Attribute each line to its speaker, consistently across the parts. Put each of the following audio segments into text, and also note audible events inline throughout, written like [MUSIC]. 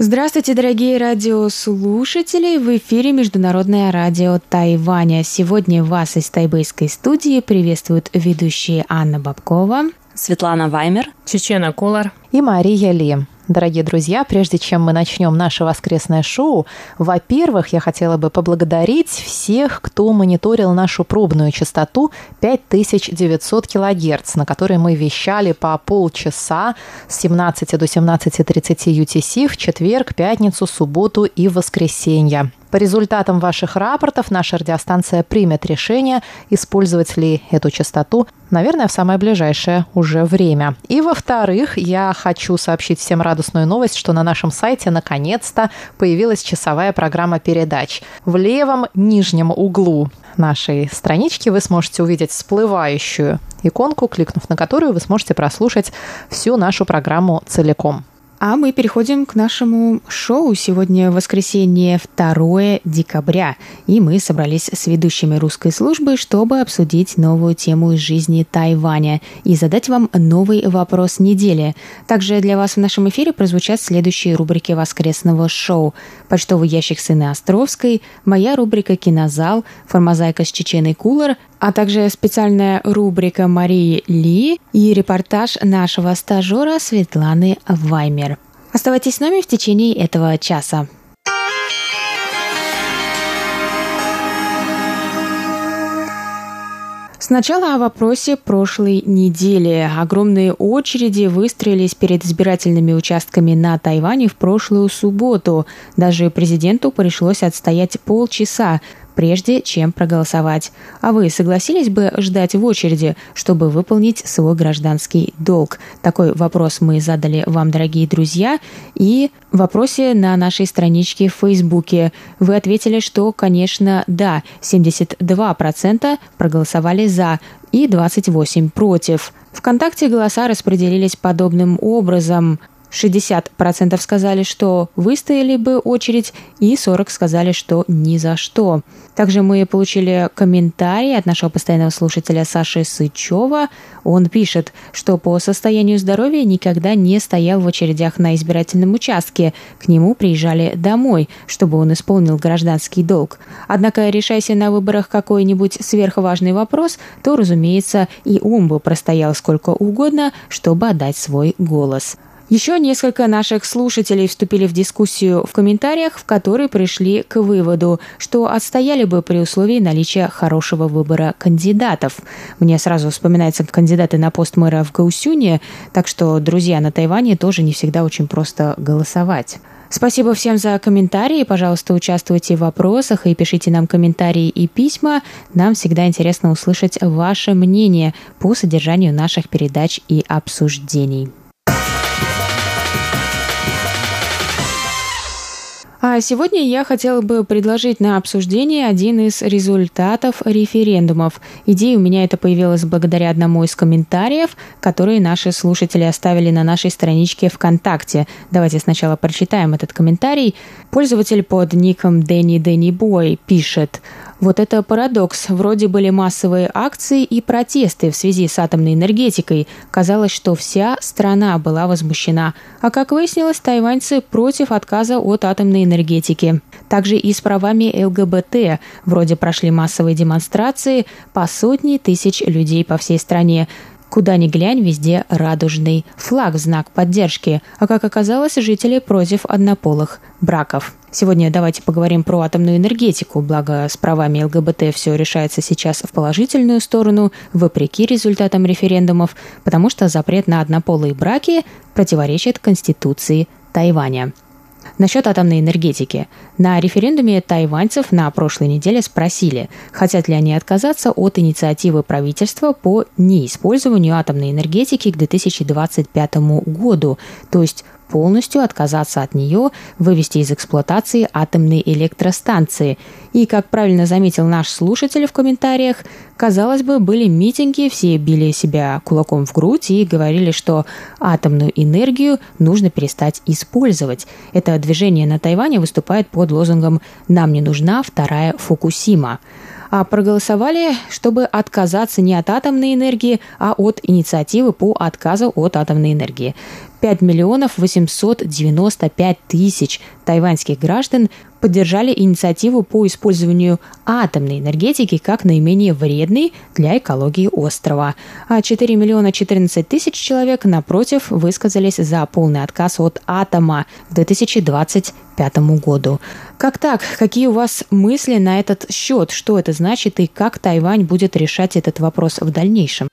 Speaker 1: Здравствуйте, дорогие радиослушатели! В эфире Международное радио Тайваня. Сегодня вас из тайбэйской студии приветствуют ведущие Анна Бабкова,
Speaker 2: Светлана Ваймер,
Speaker 3: Чечена Кулар
Speaker 4: и Мария Ли. Дорогие друзья, прежде чем мы начнем наше воскресное шоу, во-первых, я хотела бы поблагодарить всех, кто мониторил нашу пробную частоту 5900 кГц, на которой мы вещали по полчаса с 17 до 17.30 UTC в четверг, пятницу, субботу и воскресенье. По результатам ваших рапортов наша радиостанция примет решение, использовать ли эту частоту, наверное, в самое ближайшее уже время. И во-вторых, я хочу сообщить всем радостную новость, что на нашем сайте наконец-то появилась часовая программа передач. В левом нижнем углу нашей странички вы сможете увидеть всплывающую иконку, кликнув на которую вы сможете прослушать всю нашу программу целиком.
Speaker 1: А мы переходим к нашему шоу. Сегодня воскресенье 2 декабря, и мы собрались с ведущими русской службы, чтобы обсудить новую тему из жизни Тайваня и задать вам новый вопрос недели. Также для вас в нашем эфире прозвучат следующие рубрики воскресного шоу. Почтовый ящик сына Островской, моя рубрика «Кинозал», формозайка с Чеченой Кулер, а также специальная рубрика Марии Ли и репортаж нашего стажера Светланы Ваймер. Оставайтесь с нами в течение этого часа. Сначала о вопросе прошлой недели. Огромные очереди выстроились перед избирательными участками на Тайване в прошлую субботу. Даже президенту пришлось отстоять полчаса, прежде чем проголосовать. А вы согласились бы ждать в очереди, чтобы выполнить свой гражданский долг? Такой вопрос мы задали вам, дорогие друзья, и в вопросе на нашей страничке в Фейсбуке вы ответили, что, конечно, да, 72% проголосовали за и 28 против. Вконтакте голоса распределились подобным образом. 60% сказали, что выстояли бы очередь, и 40% сказали, что ни за что. Также мы получили комментарий от нашего постоянного слушателя Саши Сычева. Он пишет, что по состоянию здоровья никогда не стоял в очередях на избирательном участке. К нему приезжали домой, чтобы он исполнил гражданский долг. Однако, решайся на выборах какой-нибудь сверхважный вопрос, то, разумеется, и он бы простоял сколько угодно, чтобы отдать свой голос. Еще несколько наших слушателей вступили в дискуссию в комментариях, в которой пришли к выводу, что отстояли бы при условии наличия хорошего выбора кандидатов. Мне сразу вспоминаются кандидаты на пост мэра в Гаусюне, так что, друзья, на Тайване тоже не всегда очень просто голосовать. Спасибо всем за комментарии. Пожалуйста, участвуйте в вопросах и пишите нам комментарии и письма. Нам всегда интересно услышать ваше мнение по содержанию наших передач и обсуждений. А сегодня я хотела бы предложить на обсуждение один из результатов референдумов. Идея у меня это появилась благодаря одному из комментариев, которые наши слушатели оставили на нашей страничке ВКонтакте. Давайте сначала прочитаем этот комментарий. Пользователь под ником Дэнни Дэнни Бой пишет вот это парадокс. Вроде были массовые акции и протесты в связи с атомной энергетикой. Казалось, что вся страна была возмущена. А как выяснилось, тайваньцы против отказа от атомной энергетики. Также и с правами ЛГБТ. Вроде прошли массовые демонстрации по сотни тысяч людей по всей стране. Куда ни глянь, везде радужный флаг знак поддержки, а как оказалось, жители против однополых браков. Сегодня давайте поговорим про атомную энергетику, благо с правами ЛГБТ все решается сейчас в положительную сторону, вопреки результатам референдумов, потому что запрет на однополые браки противоречит Конституции Тайваня. Насчет атомной энергетики. На референдуме тайваньцев на прошлой неделе спросили, хотят ли они отказаться от инициативы правительства по неиспользованию атомной энергетики к 2025 году, то есть полностью отказаться от нее, вывести из эксплуатации атомные электростанции. И, как правильно заметил наш слушатель в комментариях, казалось бы, были митинги, все били себя кулаком в грудь и говорили, что атомную энергию нужно перестать использовать. Это движение на Тайване выступает под лозунгом «Нам не нужна вторая Фукусима» а проголосовали, чтобы отказаться не от атомной энергии, а от инициативы по отказу от атомной энергии. 5 миллионов 895 тысяч тайваньских граждан поддержали инициативу по использованию атомной энергетики как наименее вредной для экологии острова. А 4 миллиона 14 тысяч человек, напротив, высказались за полный отказ от атома к 2025 году. Как так? Какие у вас мысли на этот счет? Что это значит и как Тайвань будет решать этот вопрос в дальнейшем?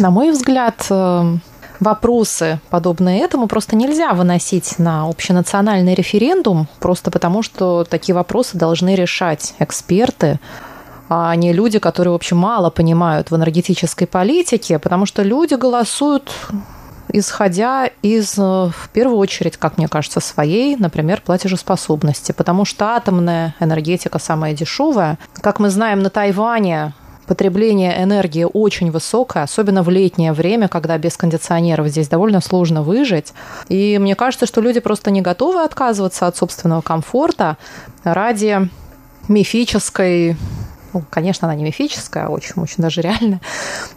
Speaker 4: На мой взгляд, э, вопросы, подобные этому, просто нельзя выносить на общенациональный референдум, просто потому что такие вопросы должны решать эксперты, а не люди, которые, в общем, мало понимают в энергетической политике, потому что люди голосуют исходя из, э, в первую очередь, как мне кажется, своей, например, платежеспособности, потому что атомная энергетика самая дешевая. Как мы знаем, на Тайване потребление энергии очень высокое, особенно в летнее время, когда без кондиционеров здесь довольно сложно выжить. И мне кажется, что люди просто не готовы отказываться от собственного комфорта ради мифической ну, конечно, она не мифическая, очень, очень даже реальная,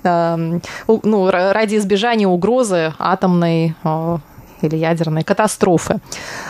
Speaker 4: эм, ну, ради избежания угрозы атомной э, или ядерной катастрофы. Э,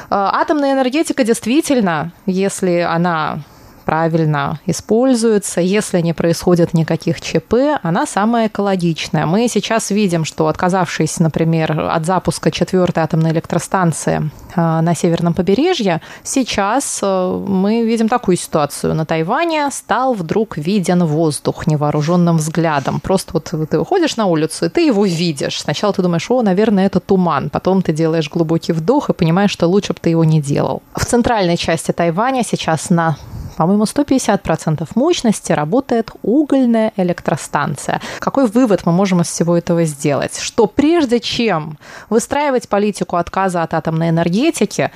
Speaker 4: атомная энергетика действительно, если она правильно используется, если не происходит никаких ЧП, она самая экологичная. Мы сейчас видим, что отказавшись, например, от запуска четвертой атомной электростанции э, на северном побережье, сейчас э, мы видим такую ситуацию. На Тайване стал вдруг виден воздух невооруженным взглядом. Просто вот ты выходишь на улицу, и ты его видишь. Сначала ты думаешь, о, наверное, это туман. Потом ты делаешь глубокий вдох и понимаешь, что лучше бы ты его не делал. В центральной части Тайваня сейчас на по-моему, 150% мощности работает угольная электростанция. Какой вывод мы можем из всего этого сделать? Что прежде чем выстраивать политику отказа от атомной энергетики,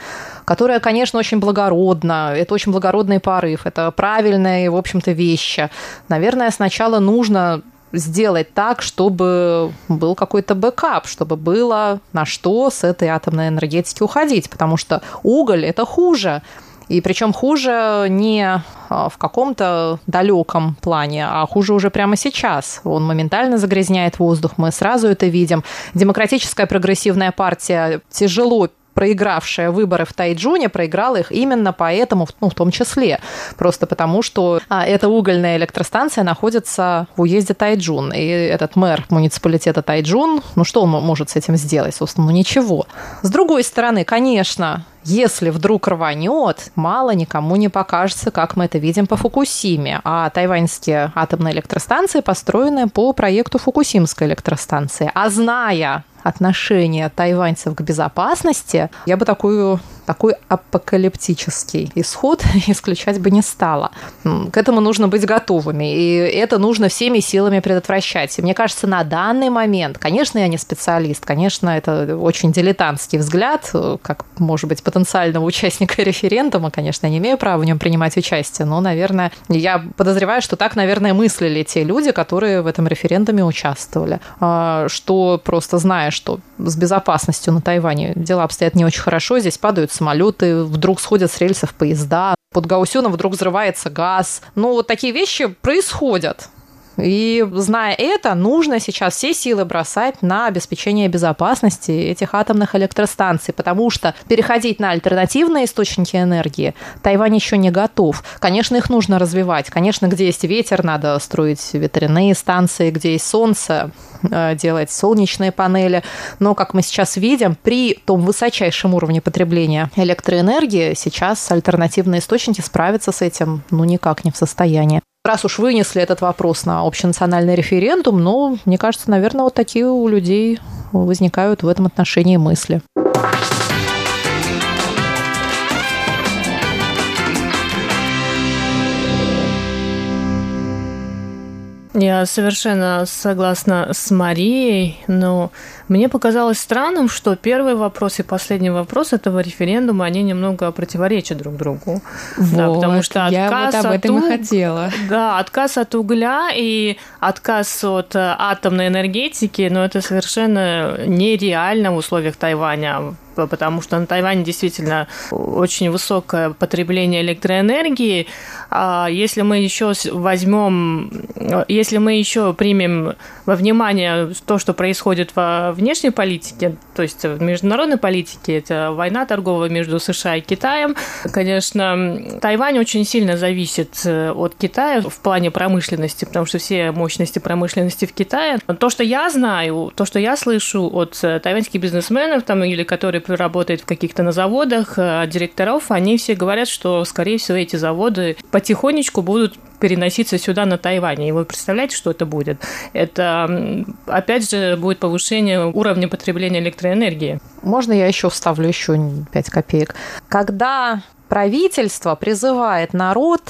Speaker 4: которая, конечно, очень благородна, это очень благородный порыв, это правильные, в общем-то, вещи, наверное, сначала нужно сделать так, чтобы был какой-то бэкап, чтобы было на что с этой атомной энергетики уходить, потому что уголь это хуже. И причем хуже не а, в каком-то далеком плане, а хуже уже прямо сейчас. Он моментально загрязняет воздух, мы сразу это видим. Демократическая прогрессивная партия тяжело проигравшая выборы в Тайджуне, проиграла их именно поэтому, ну, в том числе. Просто потому, что а, эта угольная электростанция находится в уезде Тайджун. И этот мэр муниципалитета Тайджун, ну, что он может с этим сделать? Собственно, ну, ничего. С другой стороны, конечно, если вдруг рванет, мало никому не покажется, как мы это видим по Фукусиме. А тайваньские атомные электростанции построены по проекту Фукусимской электростанции. А зная отношение тайваньцев к безопасности, я бы такую, такой апокалиптический исход [LAUGHS] исключать бы не стала. К этому нужно быть готовыми, и это нужно всеми силами предотвращать. И мне кажется, на данный момент, конечно, я не специалист, конечно, это очень дилетантский взгляд, как, может быть, потенциального участника [LAUGHS] референдума, конечно, я не имею права в нем принимать участие, но, наверное, я подозреваю, что так, наверное, мыслили те люди, которые в этом референдуме участвовали, а, что просто знаешь, что с безопасностью на Тайване дела обстоят не очень хорошо. Здесь падают самолеты, вдруг сходят с рельсов поезда, под Гаусюном вдруг взрывается газ. Ну, вот такие вещи происходят. И зная это, нужно сейчас все силы бросать на обеспечение безопасности этих атомных электростанций, потому что переходить на альтернативные источники энергии Тайвань еще не готов. Конечно, их нужно развивать. Конечно, где есть ветер, надо строить ветряные станции, где есть солнце, э, делать солнечные панели. Но, как мы сейчас видим, при том высочайшем уровне потребления электроэнергии сейчас альтернативные источники справиться с этим ну никак не в состоянии раз уж вынесли этот вопрос на общенациональный референдум, ну, мне кажется, наверное, вот такие у людей возникают в этом отношении мысли.
Speaker 2: Я совершенно согласна с Марией, но мне показалось странным, что первый вопрос и последний вопрос этого референдума, они немного противоречат друг другу.
Speaker 1: Вот, да, потому что отказ я вот об этом от уг... и хотела.
Speaker 2: Да, отказ от угля и отказ от э, атомной энергетики, но это совершенно нереально в условиях Тайваня потому что на Тайване действительно очень высокое потребление электроэнергии. А если мы еще возьмем, если мы еще примем во внимание то, что происходит во внешней политике, то есть в международной политике, это война торговая между США и Китаем, конечно, Тайвань очень сильно зависит э, от Китая в плане промышленности, потому что все мощности промышленности в Китае. То, что я знаю, то, что я слышу от э, тайваньских бизнесменов там, или которые работают в каких-то на заводах, э, директоров, они все говорят, что, скорее всего, эти заводы потихонечку будут переноситься сюда, на Тайване. И вы представляете, что это будет? Это, опять же, будет повышение уровня потребления электроэнергии.
Speaker 4: Можно я еще вставлю еще 5 копеек? Когда правительство призывает народ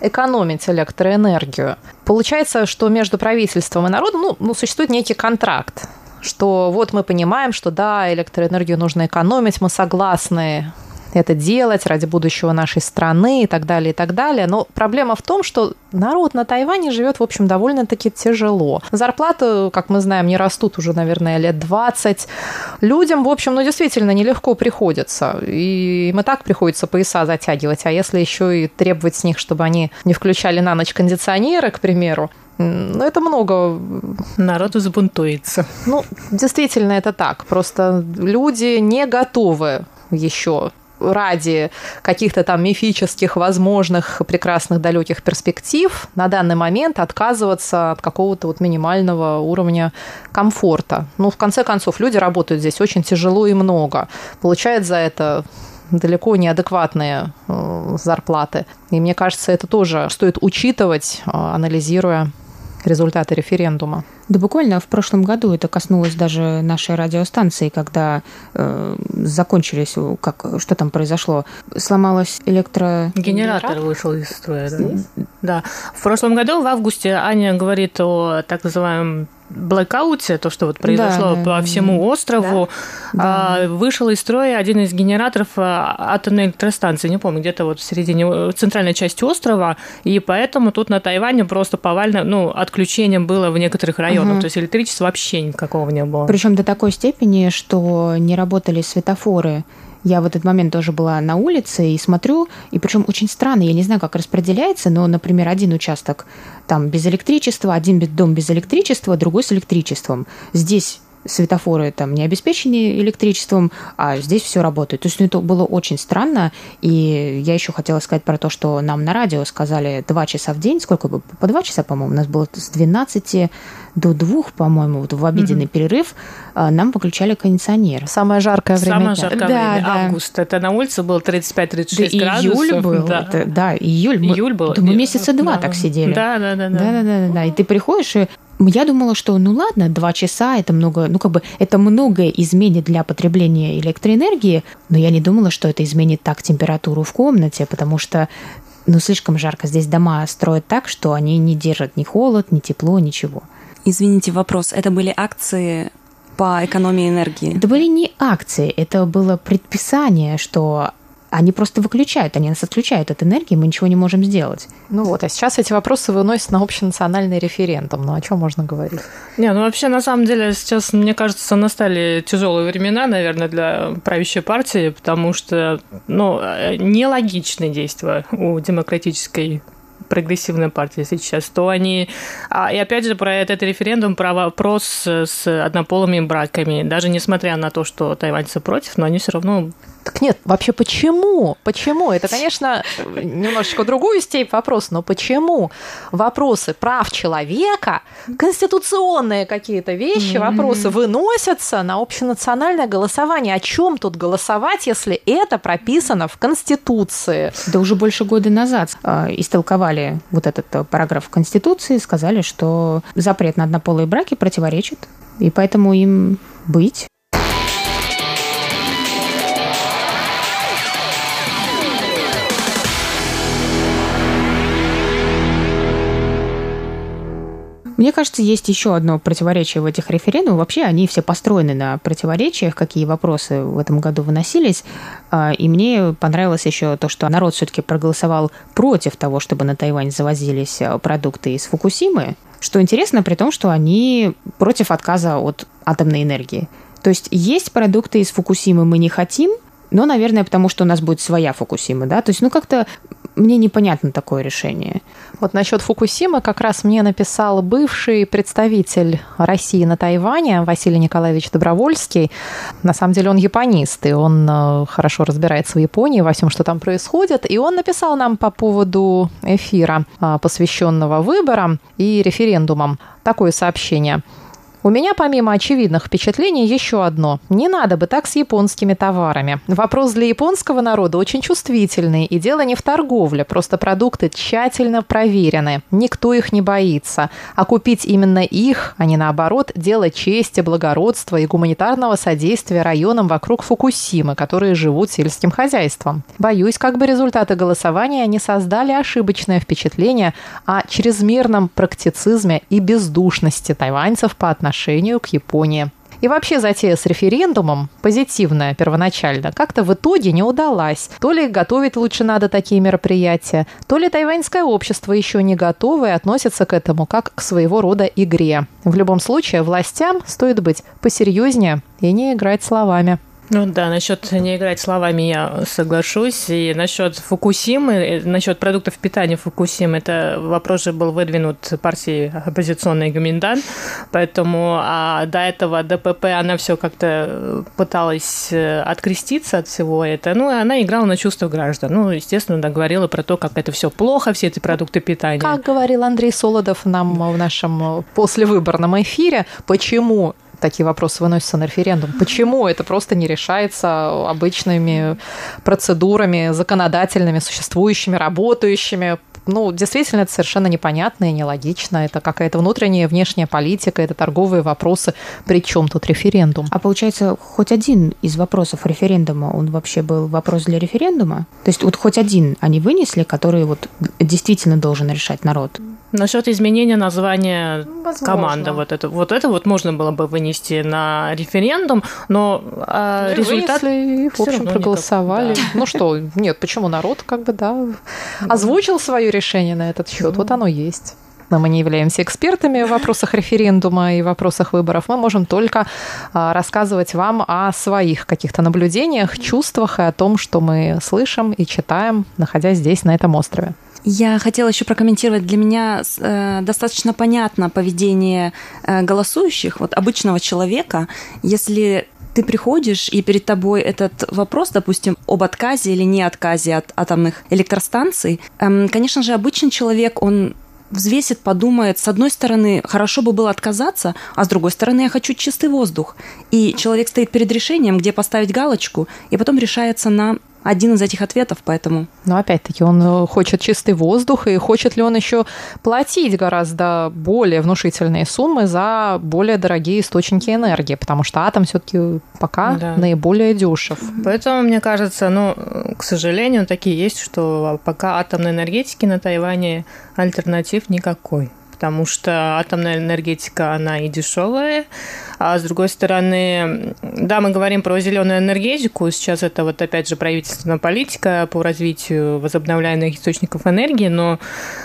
Speaker 4: экономить электроэнергию. Получается, что между правительством и народом ну, ну, существует некий контракт что вот мы понимаем, что да, электроэнергию нужно экономить, мы согласны это делать ради будущего нашей страны и так далее, и так далее. Но проблема в том, что народ на Тайване живет, в общем, довольно-таки тяжело. Зарплаты, как мы знаем, не растут уже, наверное, лет 20. Людям, в общем, ну, действительно нелегко приходится. И им и так приходится пояса затягивать. А если еще и требовать с них, чтобы они не включали на ночь кондиционеры, к примеру, ну, это много.
Speaker 2: Народу забунтуется.
Speaker 4: Ну, действительно, это так. Просто люди не готовы еще ради каких-то там мифических, возможных, прекрасных, далеких перспектив на данный момент отказываться от какого-то вот минимального уровня комфорта. Ну, в конце концов, люди работают здесь очень тяжело и много. Получают за это далеко неадекватные э, зарплаты. И мне кажется, это тоже стоит учитывать, э, анализируя результаты референдума.
Speaker 1: Да буквально в прошлом году это коснулось даже нашей радиостанции, когда э, закончились, как, что там произошло, сломалась электро...
Speaker 2: Генератор вышел из строя. Да? да. В прошлом году, в августе, Аня говорит о так называемом блэкауте, то, что вот произошло да, по всему острову, да. А, вышел из строя один из генераторов а, атомной электростанции, не помню, где-то вот в середине, в центральной части острова, и поэтому тут на Тайване просто повально, ну, отключением было в некоторых районах, угу. то есть электричества вообще никакого не было.
Speaker 1: Причем до такой степени, что не работали светофоры, я в этот момент тоже была на улице и смотрю, и причем очень странно, я не знаю, как распределяется, но, например, один участок там без электричества, один дом без электричества, другой с электричеством. Здесь светофоры там не обеспечены электричеством, а здесь все работает. То есть ну, это было очень странно. И я еще хотела сказать про то, что нам на радио сказали два часа в день, сколько бы, по два часа, по-моему, у нас было с 12 до двух, по-моему, вот в обеденный mm-hmm. перерыв а, нам выключали кондиционер.
Speaker 4: Самое жаркое время.
Speaker 2: Самое жаркое да, время. Да. Август. Это на улице было 35-36 да, градусов.
Speaker 1: Июль был. Да, это, да июль. Июль был. Мы месяца два да. так сидели.
Speaker 2: Да, да, да. Да,
Speaker 1: да, да, да. И ты приходишь и я думала, что ну ладно, два часа это много, ну как бы это многое изменит для потребления электроэнергии, но я не думала, что это изменит так температуру в комнате, потому что ну слишком жарко. Здесь дома строят так, что они не держат ни холод, ни тепло, ничего.
Speaker 3: Извините, вопрос. Это были акции по экономии энергии?
Speaker 1: Это были не акции, это было предписание, что они просто выключают, они нас отключают от энергии, мы ничего не можем сделать.
Speaker 4: Ну вот, а сейчас эти вопросы выносят на общенациональный референдум. Ну о чем можно говорить?
Speaker 2: Не, ну вообще, на самом деле, сейчас, мне кажется, настали тяжелые времена, наверное, для правящей партии, потому что, ну, нелогичные действия у демократической прогрессивная партия сейчас, то они... А, и опять же, про этот референдум, про вопрос с однополыми браками. Даже несмотря на то, что тайваньцы против, но они все равно
Speaker 4: так нет, вообще почему? Почему? Это, конечно, немножечко другую степь вопрос, но почему вопросы прав человека, конституционные какие-то вещи, вопросы выносятся на общенациональное голосование? О чем тут голосовать, если это прописано в Конституции?
Speaker 1: Да уже больше года назад э, истолковали вот этот э, параграф Конституции, сказали, что запрет на однополые браки противоречит, и поэтому им быть. Мне кажется, есть еще одно противоречие в этих референдумах. Вообще они все построены на противоречиях, какие вопросы в этом году выносились. А, и мне понравилось еще то, что народ все-таки проголосовал против того, чтобы на Тайвань завозились а, продукты из Фукусимы. Что интересно, при том, что они против отказа от атомной энергии. То есть есть продукты из Фукусимы мы не хотим, но, наверное, потому что у нас будет своя Фукусима, да? То есть, ну, как-то мне непонятно такое решение.
Speaker 4: Вот насчет Фукусимы как раз мне написал бывший представитель России на Тайване Василий Николаевич Добровольский. На самом деле он японист, и он э, хорошо разбирается в Японии, во всем, что там происходит. И он написал нам по поводу эфира, э, посвященного выборам и референдумам, такое сообщение – у меня, помимо очевидных впечатлений, еще одно. Не надо бы так с японскими товарами. Вопрос для японского народа очень чувствительный, и дело не в торговле, просто продукты тщательно проверены. Никто их не боится. А купить именно их, а не наоборот, дело чести, благородства и гуманитарного содействия районам вокруг Фукусимы, которые живут сельским хозяйством. Боюсь, как бы результаты голосования не создали ошибочное впечатление о чрезмерном практицизме и бездушности тайваньцев по отношению отношению к Японии. И вообще затея с референдумом, позитивная первоначально, как-то в итоге не удалась. То ли готовить лучше надо такие мероприятия, то ли тайваньское общество еще не готово и относится к этому как к своего рода игре. В любом случае, властям стоит быть посерьезнее и не играть словами.
Speaker 2: Ну да, насчет не играть словами я соглашусь. И насчет Фукусимы, э, насчет продуктов питания Фукусимы, это вопрос же был выдвинут партией оппозиционной Гоминдан. Поэтому а до этого ДПП она все как-то пыталась э, откреститься от всего этого. Ну, она играла на чувства граждан. Ну, естественно, да, говорила про то, как это все плохо, все эти продукты питания.
Speaker 4: Как говорил Андрей Солодов нам в нашем послевыборном эфире, почему такие вопросы выносятся на референдум. Почему это просто не решается обычными процедурами законодательными, существующими, работающими? Ну, действительно, это совершенно непонятно и нелогично. Это какая-то внутренняя и внешняя политика, это торговые вопросы. При чем тут референдум?
Speaker 1: А получается, хоть один из вопросов референдума, он вообще был вопрос для референдума? То есть вот хоть один они вынесли, который вот действительно должен решать народ?
Speaker 2: Насчет изменения названия Возможно. команды, вот это, вот это вот можно было бы вынести на референдум, но а, ну, результат
Speaker 4: вынесли, в общем проголосовали. Да. Ну что, нет, почему народ как бы да озвучил свое решение на этот счет, вот оно есть. Но мы не являемся экспертами в вопросах референдума и вопросах выборов. Мы можем только а, рассказывать вам о своих каких-то наблюдениях, чувствах и о том, что мы слышим и читаем, находясь здесь, на этом острове.
Speaker 3: Я хотела еще прокомментировать. Для меня э, достаточно понятно поведение э, голосующих, вот обычного человека. Если ты приходишь, и перед тобой этот вопрос, допустим, об отказе или не отказе от атомных электростанций, эм, конечно же, обычный человек, он взвесит, подумает, с одной стороны, хорошо бы было отказаться, а с другой стороны, я хочу чистый воздух. И человек стоит перед решением, где поставить галочку, и потом решается на один из этих ответов, поэтому...
Speaker 4: Но опять-таки он э, хочет чистый воздух, и хочет ли он еще платить гораздо более внушительные суммы за более дорогие источники энергии, потому что атом все-таки пока да. наиболее дешев.
Speaker 2: Поэтому, мне кажется, ну, к сожалению, такие есть, что пока атомной энергетики на Тайване альтернатив никакой потому что атомная энергетика, она и дешевая, а с другой стороны, да, мы говорим про зеленую энергетику, сейчас это вот опять же правительственная политика по развитию возобновляемых источников энергии, но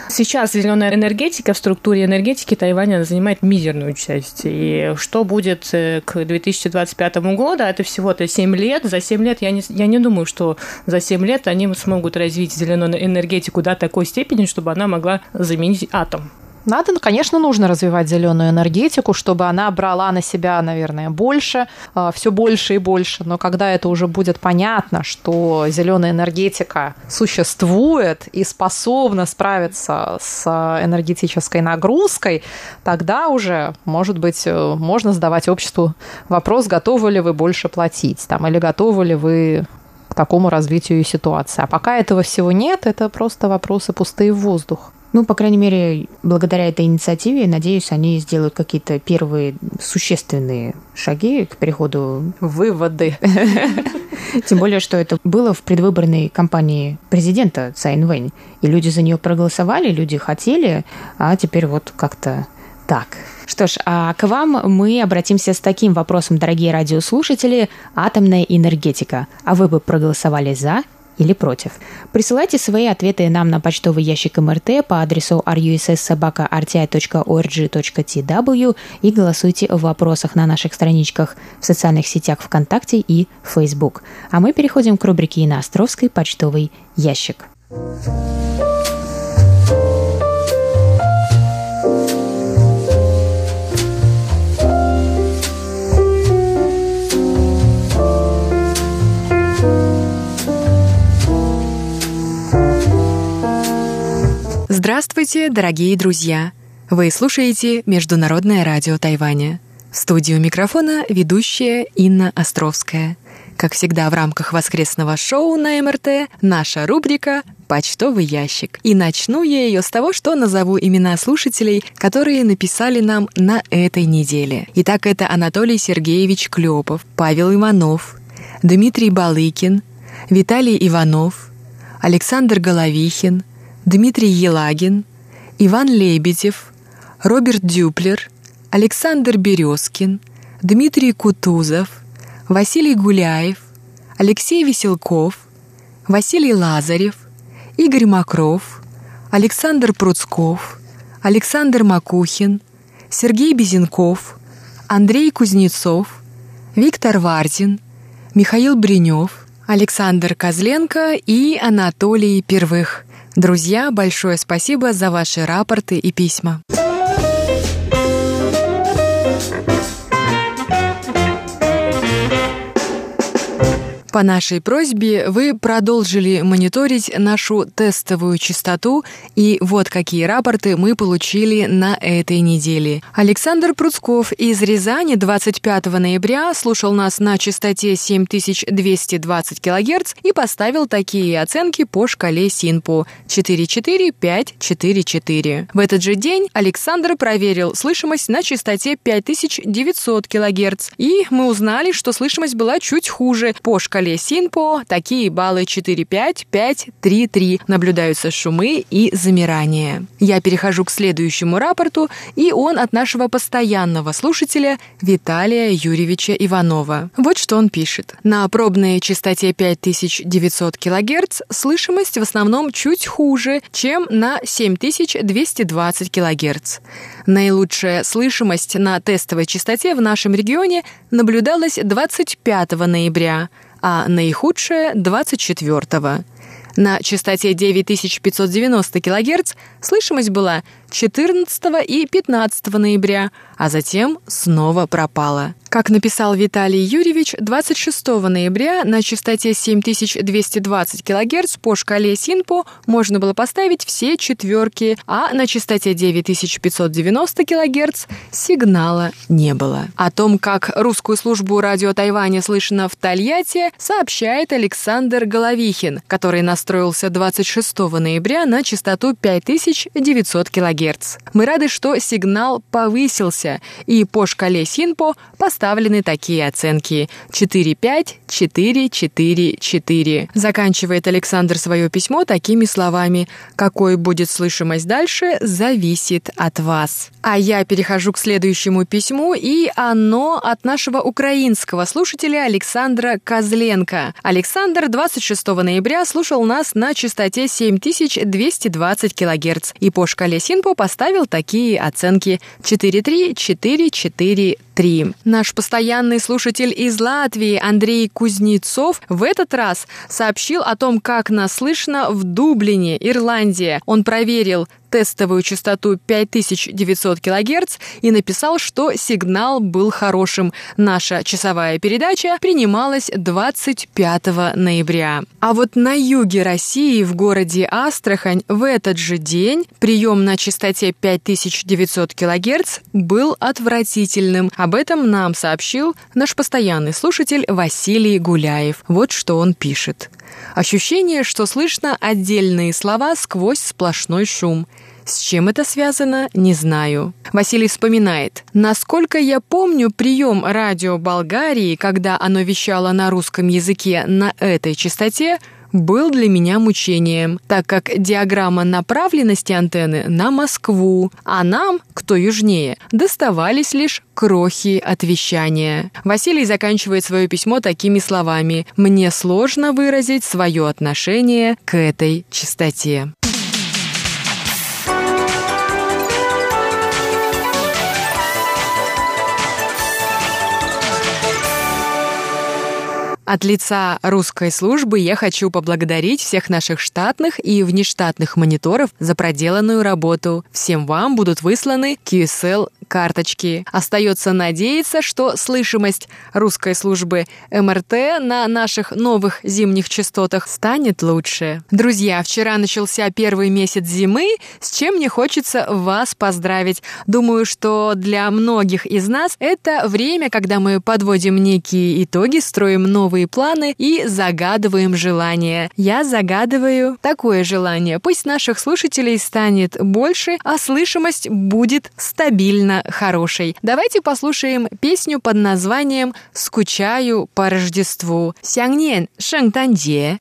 Speaker 2: сейчас зеленая энергетика в структуре энергетики Тайваня занимает мизерную часть. И что будет э, к 2025 году, это всего-то 7 лет, за 7 лет я не, я не думаю, что за 7 лет они смогут развить зеленую энергетику до такой степени, чтобы она могла заменить атом.
Speaker 4: Надо, конечно, нужно развивать зеленую энергетику, чтобы она брала на себя, наверное, больше, а, все больше и больше. Но когда это уже будет понятно, что зеленая энергетика существует и способна справиться с энергетической нагрузкой, тогда уже, может быть, э, можно задавать обществу вопрос, готовы ли вы больше платить, там, или готовы ли вы к такому развитию ситуации. А пока этого всего нет, это просто вопросы пустые в воздух.
Speaker 1: Ну, по крайней мере, благодаря этой инициативе, надеюсь, они сделают какие-то первые существенные шаги к переходу.
Speaker 4: Выводы. [LAUGHS]
Speaker 1: Тем более, что это было в предвыборной кампании президента Цайн Вэнь. И люди за нее проголосовали, люди хотели, а теперь вот как-то Так, что ж, а к вам мы обратимся с таким вопросом, дорогие радиослушатели. Атомная энергетика. А вы бы проголосовали за или против. Присылайте свои ответы нам на почтовый ящик МРТ по адресу russsobaka.rti.org.tw и голосуйте в вопросах на наших страничках в социальных сетях ВКонтакте и Facebook. А мы переходим к рубрике «Инна Островской. Почтовый ящик».
Speaker 5: Здравствуйте, дорогие друзья! Вы слушаете Международное радио Тайваня. В студию микрофона ведущая Инна Островская. Как всегда в рамках воскресного шоу на МРТ наша рубрика «Почтовый ящик». И начну я ее с того, что назову имена слушателей, которые написали нам на этой неделе. Итак, это Анатолий Сергеевич Клепов, Павел Иванов, Дмитрий Балыкин, Виталий Иванов, Александр Головихин – Дмитрий Елагин, Иван Лебедев, Роберт Дюплер, Александр Березкин, Дмитрий Кутузов, Василий Гуляев, Алексей Веселков, Василий Лазарев, Игорь Макров, Александр Пруцков, Александр Макухин, Сергей Безенков, Андрей Кузнецов, Виктор Вардин, Михаил Бринев, Александр Козленко и Анатолий Первых – Друзья, большое спасибо за ваши рапорты и письма. По нашей просьбе вы продолжили мониторить нашу тестовую частоту, и вот какие рапорты мы получили на этой неделе. Александр Пруцков из Рязани 25 ноября слушал нас на частоте 7220 кГц и поставил такие оценки по шкале СИНПО 44544. В этот же день Александр проверил слышимость на частоте 5900 кГц, и мы узнали, что слышимость была чуть хуже по шкале шкале СИНПО такие баллы 4-5, 5-3-3. Наблюдаются шумы и замирания. Я перехожу к следующему рапорту, и он от нашего постоянного слушателя Виталия Юрьевича Иванова. Вот что он пишет. На пробной частоте 5900 кГц слышимость в основном чуть хуже, чем на 7220 кГц. Наилучшая слышимость на тестовой частоте в нашем регионе наблюдалась 25 ноября, а наихудшее – 24-го. На частоте 9590 кГц слышимость была 14 и 15 ноября, а затем снова пропала. Как написал Виталий Юрьевич, 26 ноября на частоте 7220 кГц по шкале СИНПО можно было поставить все четверки, а на частоте 9590 кГц сигнала не было. О том, как русскую службу радио Тайваня слышно в Тольятти, сообщает Александр Головихин, который настроился 26 ноября на частоту 5900 кГц. Мы рады, что сигнал повысился, и по шкале СИНПО поставили поставлены такие оценки 4-5, 4-4-4. Заканчивает Александр свое письмо такими словами «Какой будет слышимость дальше, зависит от вас». А я перехожу к следующему письму, и оно от нашего украинского слушателя Александра Козленко. Александр 26 ноября слушал нас на частоте 7220 кГц и по шкале Синпо поставил такие оценки 4-3, 4-4, 3. Наш постоянный слушатель из Латвии Андрей Кузнецов в этот раз сообщил о том, как нас слышно в Дублине, Ирландия. Он проверил тестовую частоту 5900 кГц и написал, что сигнал был хорошим. Наша часовая передача принималась 25 ноября. А вот на юге России, в городе Астрахань, в этот же день прием на частоте 5900 кГц был отвратительным. Об этом нам сообщил наш постоянный слушатель Василий Гуляев. Вот что он пишет. Ощущение, что слышно отдельные слова сквозь сплошной шум. С чем это связано, не знаю. Василий вспоминает. Насколько я помню прием радио Болгарии, когда оно вещало на русском языке на этой частоте,
Speaker 6: был для меня мучением, так как диаграмма направленности антенны на Москву, а нам, кто южнее, доставались лишь крохи от вещания. Василий заканчивает свое письмо такими словами «Мне сложно выразить свое отношение к этой частоте». От лица русской службы я хочу поблагодарить всех наших штатных и внештатных мониторов за проделанную работу. Всем вам будут высланы QSL карточки. Остается надеяться, что слышимость русской службы МРТ на наших новых зимних частотах станет лучше. Друзья, вчера начался первый месяц зимы, с чем мне хочется вас поздравить. Думаю, что для многих из нас это время, когда мы подводим некие итоги, строим новые планы и загадываем желания. Я загадываю такое желание. Пусть наших слушателей станет больше, а слышимость будет стабильно хорошей. Давайте послушаем песню под названием «Скучаю по Рождеству». Сянгнен Шэнтанье.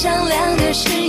Speaker 7: 像两个世界。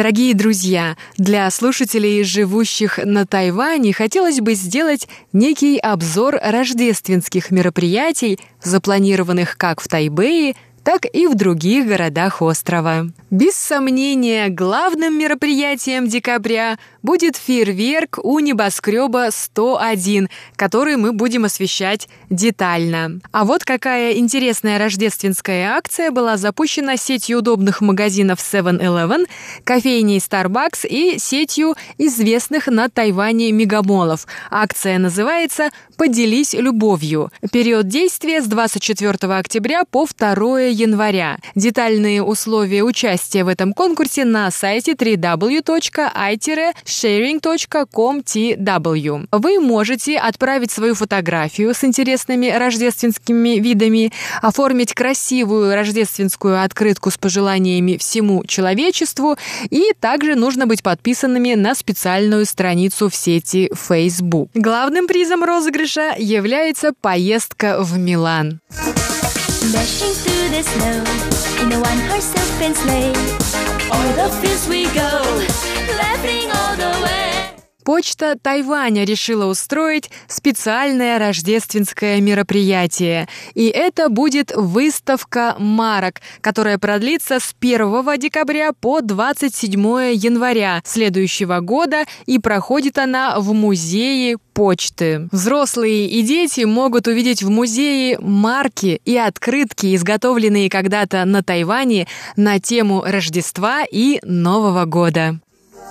Speaker 5: Дорогие друзья, для слушателей, живущих на Тайване, хотелось бы сделать некий обзор рождественских мероприятий, запланированных как в Тайбэе, так и в других городах острова. Без сомнения, главным мероприятием декабря будет фейерверк у небоскреба 101, который мы будем освещать детально. А вот какая интересная рождественская акция была запущена сетью удобных магазинов 7-Eleven, кофейней Starbucks и сетью известных на Тайване мегамолов. Акция называется «Поделись любовью». Период действия с 24 октября по 2 января. Детальные условия участия в этом конкурсе на сайте www.i-sharing.com.tw. Вы можете отправить свою фотографию с интересными рождественскими видами, оформить красивую рождественскую открытку с пожеланиями всему человечеству и также нужно быть подписанными на специальную страницу в сети Facebook. Главным призом розыгрыша является поездка в Милан. Dashing through the snow in a one-horse open sleigh. O'er the fields we go, laughing all the way. Почта Тайваня решила устроить специальное рождественское мероприятие. И это будет выставка марок, которая продлится с 1 декабря по 27 января следующего года и проходит она в музее почты. Взрослые и дети могут увидеть в музее марки и открытки, изготовленные когда-то на Тайване на тему Рождества и Нового года.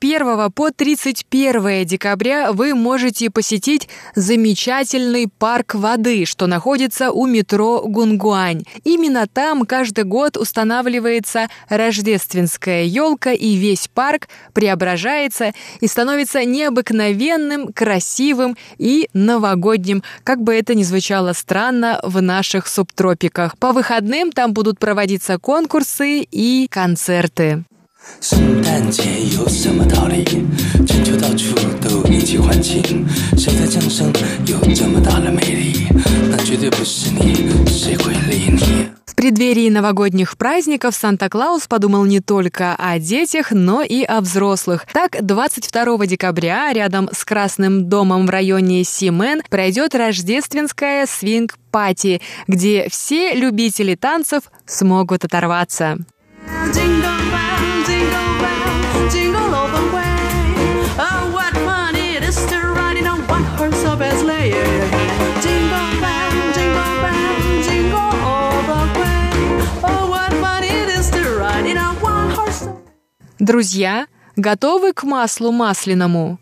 Speaker 5: С 1 по 31 декабря вы можете посетить замечательный парк воды, что находится у метро Гунгуань. Именно там каждый год устанавливается рождественская елка, и весь парк преображается и становится необыкновенным, красивым и новогодним, как бы это ни звучало странно в наших субтропиках. По выходным там будут проводиться конкурсы и концерты. 圣诞节有什么道理？全球到处都一起欢庆，谁的降生有这么大的魅力？那绝对不是你，谁会理你？В преддверии новогодних праздников Санта-Клаус подумал не только о детях, но и о взрослых. Так, 22 декабря рядом с Красным домом в районе Симен пройдет рождественская свинг-пати, где все любители танцев смогут оторваться. Друзья, готовы к маслу масляному?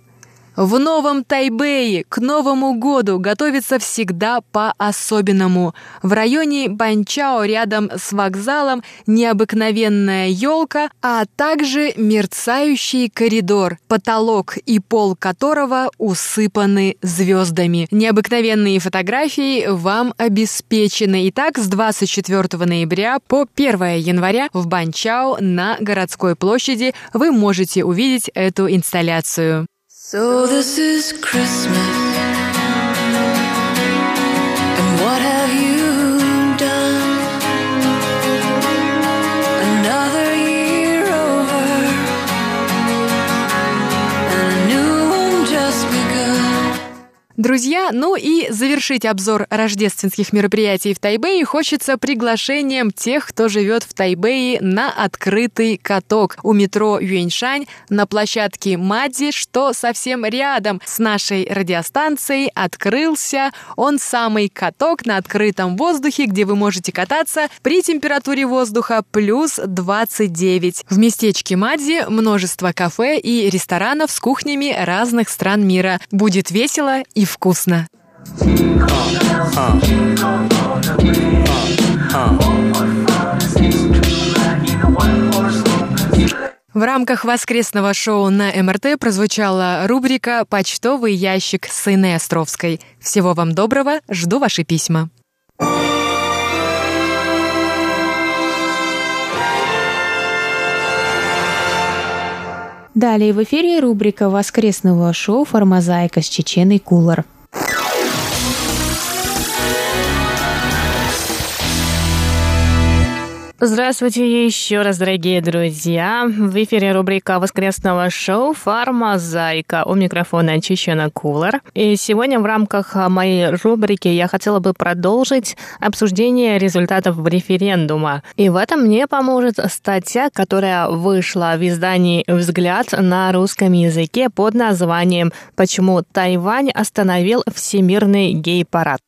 Speaker 5: В новом Тайбэе к Новому году готовится всегда по-особенному. В районе Банчао рядом с вокзалом необыкновенная елка, а также мерцающий коридор, потолок и пол которого усыпаны звездами. Необыкновенные фотографии вам обеспечены. Итак, с 24 ноября по 1 января в Банчао на городской площади вы можете увидеть эту инсталляцию. So this is Christmas. And what have you Друзья, ну и завершить обзор рождественских мероприятий в Тайбэе хочется приглашением тех, кто живет в Тайбэе на открытый каток у метро Юэньшань на площадке Мадзи, что совсем рядом с нашей радиостанцией открылся он самый каток на открытом воздухе, где вы можете кататься при температуре воздуха плюс 29. В местечке Мадзи множество кафе и ресторанов с кухнями разных стран мира. Будет весело и вкусно. В рамках воскресного шоу на МРТ прозвучала рубрика «Почтовый ящик» с Инной Островской. Всего вам доброго, жду ваши письма.
Speaker 1: Далее в эфире рубрика воскресного шоу «Формозайка» с Чеченой Кулар.
Speaker 2: Здравствуйте еще раз, дорогие друзья. В эфире рубрика воскресного шоу «Фармазайка». У микрофона Чечена Кулар. И сегодня в рамках моей рубрики я хотела бы продолжить обсуждение результатов референдума. И в этом мне поможет статья, которая вышла в издании «Взгляд» на русском языке под названием «Почему Тайвань остановил всемирный гей-парад».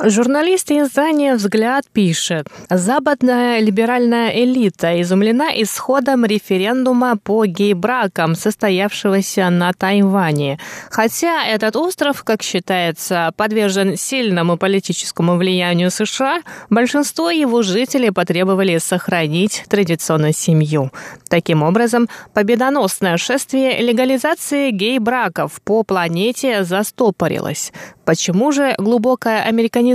Speaker 2: Журналист издания «Взгляд» пишет, западная либеральная элита изумлена исходом референдума по гей-бракам, состоявшегося на Тайване. Хотя этот остров, как считается, подвержен сильному политическому влиянию США, большинство его жителей потребовали сохранить традиционную семью. Таким образом, победоносное шествие легализации гей-браков по планете застопорилось. Почему же глубокая американизация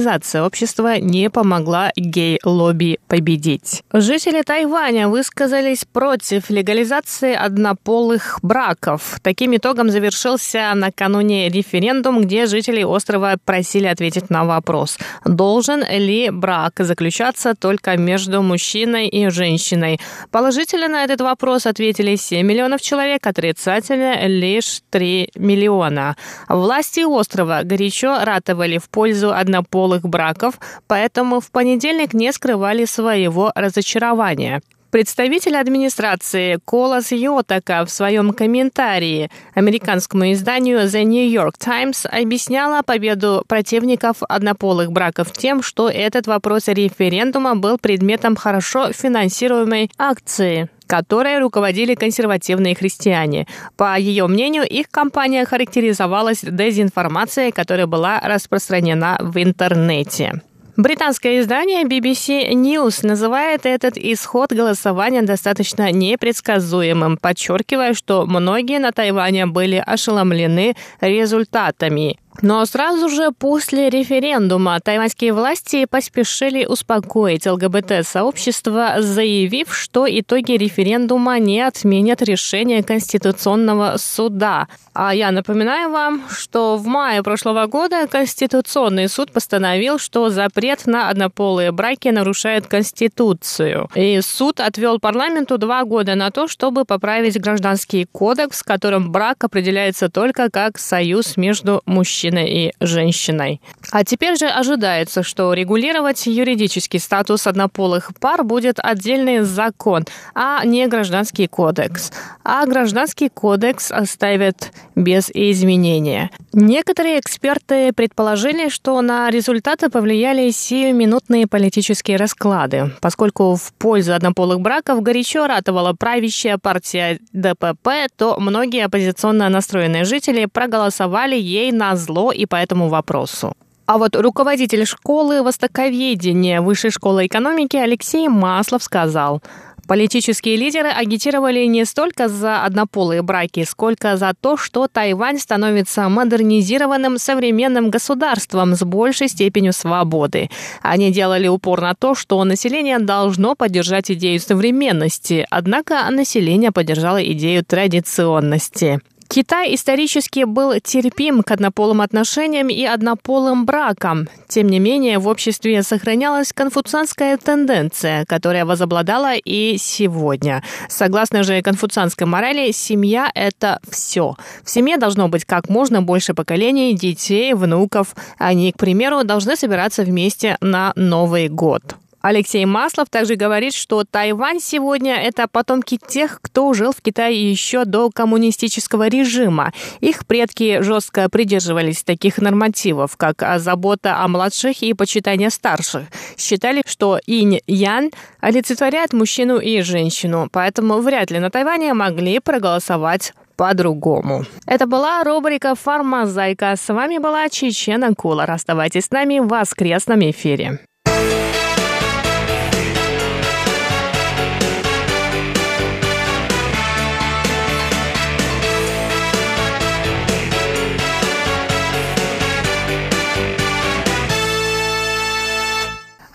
Speaker 2: общества не помогла гей-лобби победить? Жители Тайваня высказались против легализации однополых браков. Таким итогом завершился накануне референдум, где жители острова просили ответить на вопрос, должен ли брак заключаться только между мужчиной и женщиной. Положительно на этот вопрос ответили 7 миллионов человек, отрицательно лишь 3 миллиона. Власти острова горячо ратовали в пользу однополых браков, поэтому в понедельник не скрывали своего разочарования. Представитель администрации Колас Йотака в своем комментарии американскому изданию The New York Times объясняла победу противников однополых браков тем, что этот вопрос референдума был предметом хорошо финансируемой акции которой руководили консервативные христиане. По ее мнению, их кампания характеризовалась дезинформацией, которая была распространена в интернете. Британское издание BBC News называет этот исход голосования достаточно непредсказуемым, подчеркивая, что многие на Тайване были ошеломлены результатами. Но сразу же после референдума тайваньские власти поспешили успокоить ЛГБТ-сообщество, заявив, что итоги референдума не отменят решение Конституционного суда. А я напоминаю вам, что в мае прошлого года Конституционный суд постановил, что запрет на однополые браки нарушает Конституцию. И суд отвел парламенту два года на то, чтобы поправить гражданский кодекс, в котором брак определяется только как союз между мужчиной мужчиной и женщиной. А теперь же ожидается, что регулировать юридический статус однополых пар будет отдельный закон, а не гражданский кодекс. А гражданский кодекс оставят без изменения. Некоторые эксперты предположили, что на результаты повлияли сиюминутные политические расклады, поскольку в пользу однополых браков горячо ратовала правящая партия ДПП, то многие оппозиционно настроенные жители проголосовали ей на зло и по этому вопросу. А вот руководитель школы востоковедения Высшей школы экономики Алексей Маслов сказал, Политические лидеры агитировали не столько за однополые браки, сколько за то, что Тайвань становится модернизированным современным государством с большей степенью свободы. Они делали упор на то, что население должно поддержать идею современности, однако население поддержало идею традиционности. Китай исторически был терпим к однополым отношениям и однополым бракам. Тем не менее, в обществе сохранялась конфуцианская тенденция, которая возобладала и сегодня. Согласно же конфуцианской морали, семья – это все. В семье должно быть как можно больше поколений, детей, внуков. Они, к примеру, должны собираться вместе на Новый год. Алексей Маслов также говорит, что Тайвань сегодня – это потомки тех, кто жил в Китае еще до коммунистического режима. Их предки жестко придерживались таких нормативов, как забота о младших и почитание старших. Считали, что инь-ян олицетворяет мужчину и женщину, поэтому вряд ли на Тайване могли проголосовать по-другому. Это была рубрика «Фармазайка». С вами была Чечена Кулар. Оставайтесь с нами в воскресном эфире.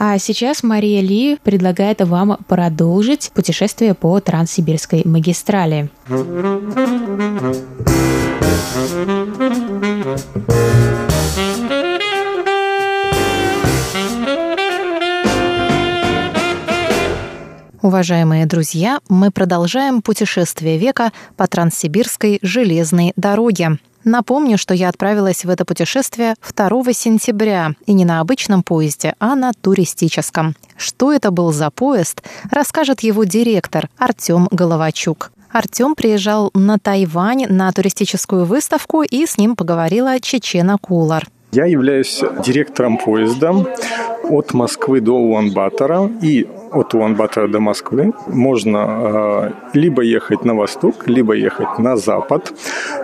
Speaker 1: А сейчас Мария Ли предлагает вам продолжить путешествие по Транссибирской магистрали.
Speaker 4: Уважаемые друзья, мы продолжаем путешествие века по Транссибирской железной дороге. Напомню, что я отправилась в это путешествие 2 сентября, и не на обычном поезде, а на туристическом. Что это был за поезд, расскажет его директор Артем Головачук. Артем приезжал на Тайвань на туристическую выставку, и с ним поговорила Чечена Кулар.
Speaker 8: Я являюсь директором поезда от Москвы до Улан-Батора. И от Улан-Батора до Москвы можно э, либо ехать на восток, либо ехать на запад.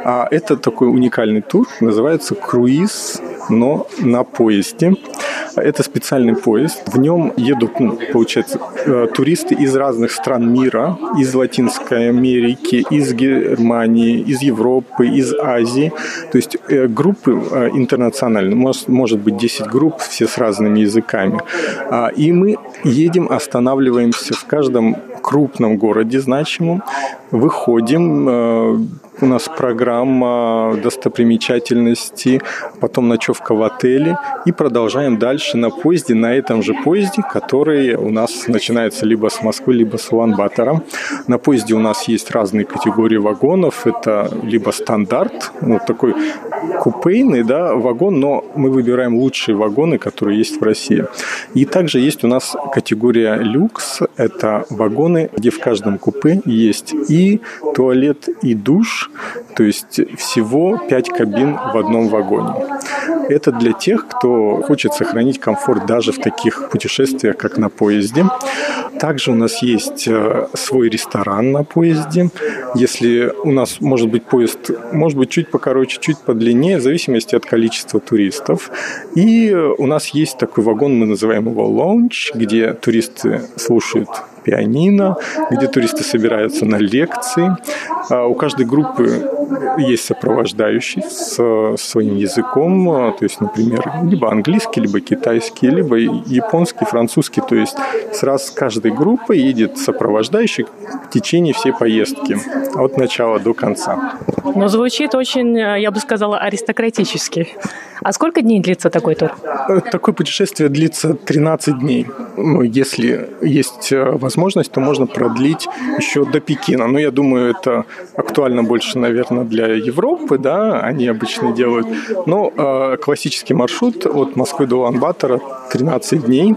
Speaker 8: А это такой уникальный тур, называется круиз, но на поезде. Это специальный поезд. В нем едут, ну, получается, э, туристы из разных стран мира, из Латинской Америки, из Германии, из Европы, из Азии. То есть э, группы э, интернациональные, может, может быть 10 групп, все с разными языками. А, и мы едем, останавливаемся в каждом крупном городе значимом, выходим, у нас программа достопримечательности, потом ночевка в отеле и продолжаем дальше на поезде, на этом же поезде, который у нас начинается либо с Москвы, либо с Улан-Батора. На поезде у нас есть разные категории вагонов. Это либо стандарт, ну, такой купейный да, вагон, но мы выбираем лучшие вагоны, которые есть в России. И также есть у нас категория люкс. Это вагоны, где в каждом купе есть и туалет, и душ, то есть всего 5 кабин в одном вагоне. Это для тех, кто хочет сохранить комфорт даже в таких путешествиях, как на поезде. Также у нас есть э, свой ресторан на поезде. Если у нас может быть поезд, может быть чуть покороче, чуть подлиннее, в зависимости от количества туристов. И у нас есть такой вагон, мы называем его лаунч, где туристы слушают пианино, где туристы собираются на лекции. А у каждой группы есть сопровождающий с своим языком, то есть, например, либо английский, либо китайский, либо японский, французский. То есть сразу с каждой группой едет сопровождающий в течение всей поездки от начала до конца.
Speaker 2: Но звучит очень, я бы сказала, аристократически. А сколько дней длится такой тур?
Speaker 8: Такое путешествие длится 13 дней. Ну, если есть возможность, то можно продлить еще до Пекина. Но я думаю, это актуально больше, наверное, для Европы, да, они обычно делают. Но э, классический маршрут от Москвы до Улан-Батора 13 дней.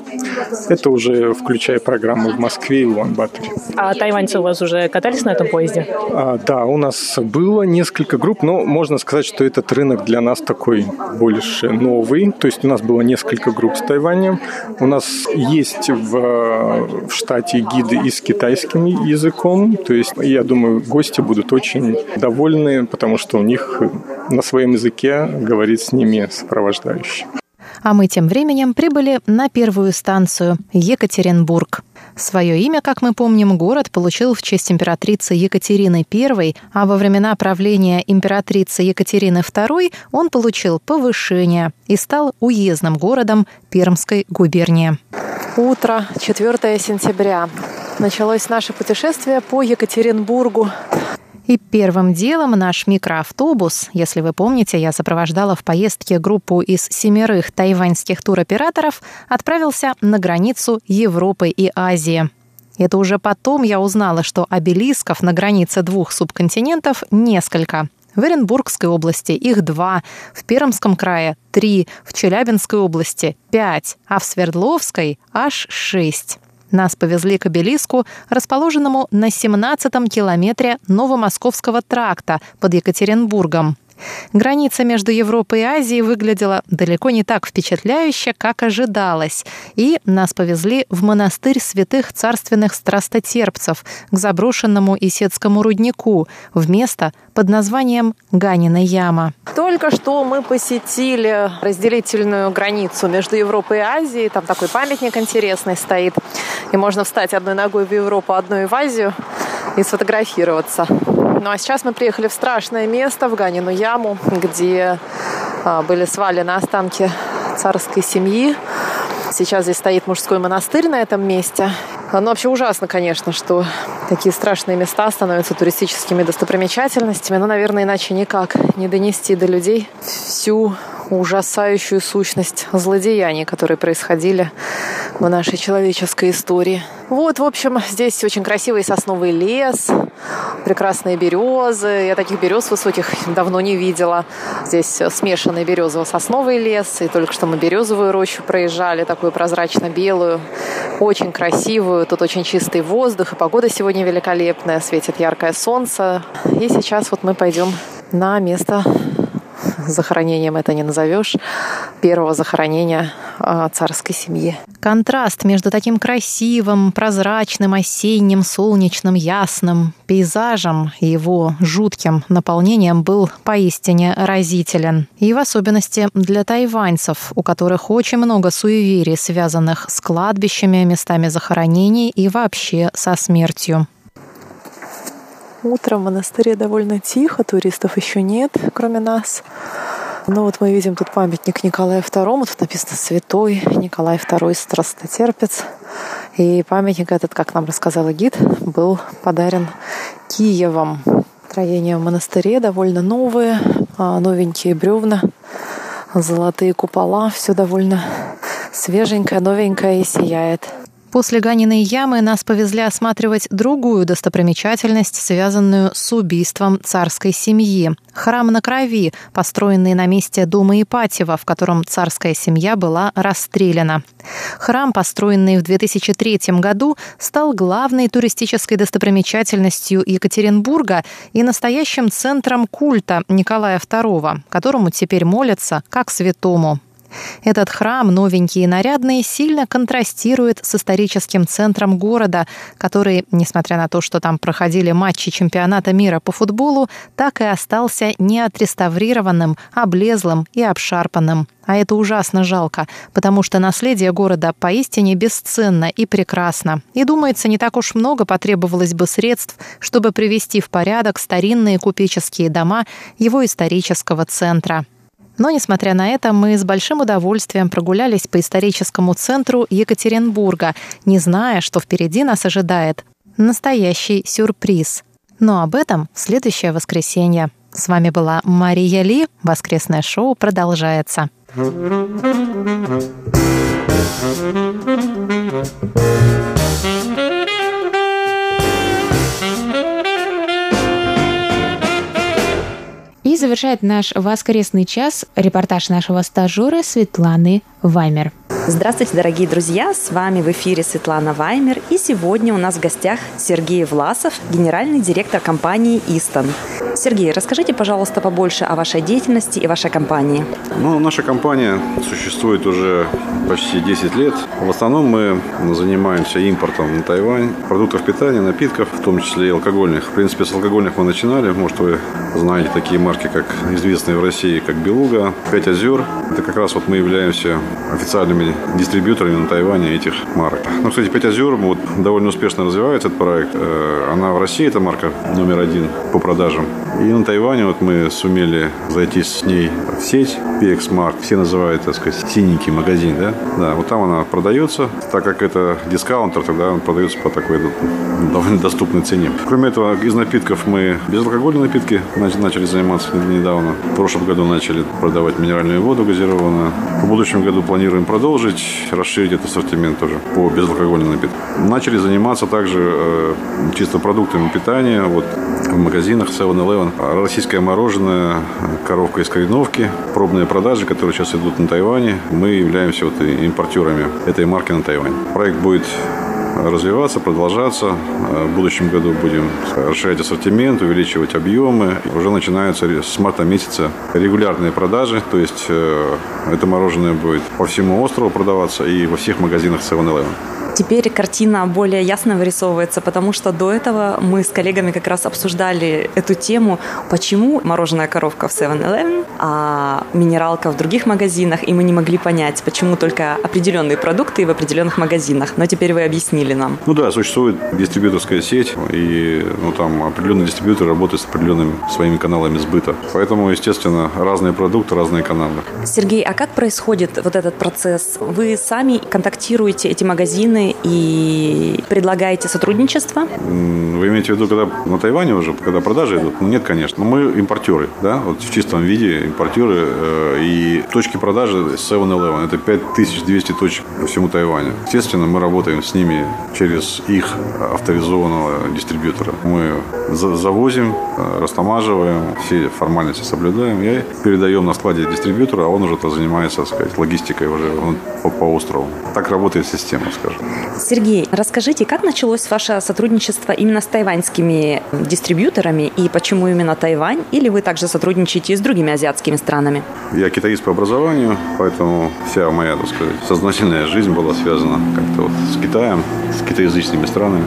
Speaker 8: Это уже включая программу в Москве и Улан-Баторе.
Speaker 2: А тайваньцы у вас уже катались на этом поезде?
Speaker 8: А, да, у нас было несколько групп, но можно сказать, что этот рынок для нас такой больше новый. То есть у нас было несколько групп с Тайванем. У нас есть в, в штате гиды и с китайским языком. То есть я думаю, гости будут очень довольны, потому что у них на своем языке говорит с ними сопровождающий.
Speaker 4: А мы тем временем прибыли на первую станцию – Екатеринбург. Свое имя, как мы помним, город получил в честь императрицы Екатерины I, а во времена правления императрицы Екатерины II он получил повышение и стал уездным городом Пермской губернии. Утро, 4 сентября. Началось наше путешествие по Екатеринбургу. И первым делом наш микроавтобус, если вы помните, я сопровождала в поездке группу из семерых тайваньских туроператоров, отправился на границу Европы и Азии. Это уже потом я узнала, что обелисков на границе двух субконтинентов несколько. В Оренбургской области их два, в Пермском крае три, в Челябинской области пять, а в Свердловской аж шесть. Нас повезли к обелиску, расположенному на 17-м километре Новомосковского тракта под Екатеринбургом. Граница между Европой и Азией выглядела далеко не так впечатляюще, как ожидалось, и нас повезли в монастырь святых царственных страстотерпцев к заброшенному Исетскому руднику, в место под названием Ганина яма. Только что мы посетили разделительную границу между Европой и Азией. Там такой памятник интересный стоит. И можно встать одной ногой в Европу, одной в Азию и сфотографироваться. Ну а сейчас мы приехали в страшное место, в Ганину яму, где а, были свалены останки царской семьи. Сейчас здесь стоит мужской монастырь на этом месте. Ну, вообще ужасно, конечно, что такие страшные места становятся туристическими достопримечательностями. Но, наверное, иначе никак не донести до людей всю ужасающую сущность злодеяний, которые происходили в нашей человеческой истории. Вот, в общем, здесь очень красивый сосновый лес, прекрасные березы. Я таких берез высоких давно не видела. Здесь смешанный березово-сосновый лес. И только что мы березовую рощу проезжали, такую прозрачно-белую, очень красивую. Тут очень чистый воздух, и погода сегодня великолепная, светит яркое солнце. И сейчас вот мы пойдем на место захоронением это не назовешь, первого захоронения а, царской семьи. Контраст между таким красивым, прозрачным, осенним, солнечным, ясным пейзажем и его жутким наполнением был поистине разителен. И в особенности для тайваньцев, у которых очень много суеверий, связанных с кладбищами, местами захоронений и вообще со смертью. Утром в монастыре довольно тихо, туристов еще нет, кроме нас. Ну вот мы видим тут памятник Николаю II, тут написано «Святой Николай II Страстотерпец». И памятник этот, как нам рассказала гид, был подарен Киевом. Строения в монастыре довольно новые, а, новенькие бревна, золотые купола, все довольно свеженькое, новенькое и сияет. После Ганиной ямы нас повезли осматривать другую достопримечательность, связанную с убийством царской семьи. Храм на крови, построенный на месте дома Ипатьева, в котором царская семья была расстреляна. Храм, построенный в 2003 году, стал главной туристической достопримечательностью Екатеринбурга и настоящим центром культа Николая II, которому теперь молятся как святому. Этот храм, новенький и нарядный, сильно контрастирует с историческим центром города, который, несмотря на то, что там проходили матчи чемпионата мира по футболу, так и остался неотреставрированным, облезлым и обшарпанным. А это ужасно жалко, потому что наследие города поистине бесценно и прекрасно. И, думается, не так уж много потребовалось бы средств, чтобы привести в порядок старинные купеческие дома его исторического центра. Но, несмотря на это, мы с большим удовольствием прогулялись по историческому центру Екатеринбурга, не зная, что впереди нас ожидает настоящий сюрприз. Но об этом в следующее воскресенье. С вами была Мария Ли. Воскресное шоу продолжается.
Speaker 1: Завершает наш воскресный час. Репортаж нашего стажера Светланы Ваймер.
Speaker 9: Здравствуйте, дорогие друзья! С вами в эфире Светлана Ваймер. И сегодня у нас в гостях Сергей Власов, генеральный директор компании «Истон». Сергей, расскажите, пожалуйста, побольше о вашей деятельности и вашей компании.
Speaker 10: Ну, наша компания существует уже почти 10 лет. В основном мы занимаемся импортом на Тайвань продуктов питания, напитков, в том числе и алкогольных. В принципе, с алкогольных мы начинали. Может, вы знаете такие марки, как известные в России, как «Белуга», «Пять озер». Это как раз вот мы являемся официальными дистрибьюторами на Тайване этих марок. Ну, кстати, «Пять озер» вот, довольно успешно развивается этот проект. Э, она в России, это марка номер один по продажам. И на Тайване вот мы сумели зайти с ней в сеть PX Mark. Все называют, так сказать, синенький магазин, да? Да, вот там она продается. Так как это дискаунтер, тогда он продается по такой довольно доступной цене. Кроме этого, из напитков мы безалкогольные напитки начали заниматься недавно. В прошлом году начали продавать минеральную воду газированную. В будущем году планируем продолжить, расширить этот ассортимент тоже по безалкогольным напиткам. Начали заниматься также э, чисто продуктами питания. Вот в магазинах 7-Eleven. Российское мороженое, коровка из кореновки, пробные продажи, которые сейчас идут на Тайване. Мы являемся вот импортерами этой марки на Тайвань. Проект будет развиваться, продолжаться. В будущем году будем расширять ассортимент, увеличивать объемы. Уже начинаются с марта месяца регулярные продажи, то есть э, это мороженое будет по всему острову продаваться и во всех магазинах 7-Eleven.
Speaker 9: Теперь картина более ясно вырисовывается, потому что до этого мы с коллегами как раз обсуждали эту тему, почему мороженая коровка в 7-Eleven, а минералка в других магазинах, и мы не могли понять, почему только определенные продукты в определенных магазинах. Но теперь вы объяснили нам.
Speaker 10: Ну да, существует дистрибьюторская сеть, и ну, там определенные дистрибьюторы работают с определенными своими каналами сбыта. Поэтому, естественно, разные продукты, разные каналы.
Speaker 9: Сергей, а как происходит вот этот процесс? Вы сами контактируете эти магазины и предлагаете сотрудничество?
Speaker 10: Вы имеете в виду, когда на Тайване уже, когда продажи идут? Ну, нет, конечно. Мы импортеры, да, вот в чистом виде импортеры. Э, и точки продажи 7-Eleven – это 5200 точек по всему Тайваню. Естественно, мы работаем с ними через их авторизованного дистрибьютора. Мы завозим, э, растамаживаем, все формальности соблюдаем и передаем на складе дистрибьютора, а он уже -то занимается, так сказать, логистикой уже по, по острову. Так работает система, скажем.
Speaker 9: Сергей, расскажите, как началось ваше сотрудничество именно с тайваньскими дистрибьюторами и почему именно Тайвань? Или вы также сотрудничаете с другими азиатскими странами?
Speaker 10: Я китаист по образованию, поэтому вся моя, так сказать, сознательная жизнь была связана как-то вот с Китаем, с китаязычными странами.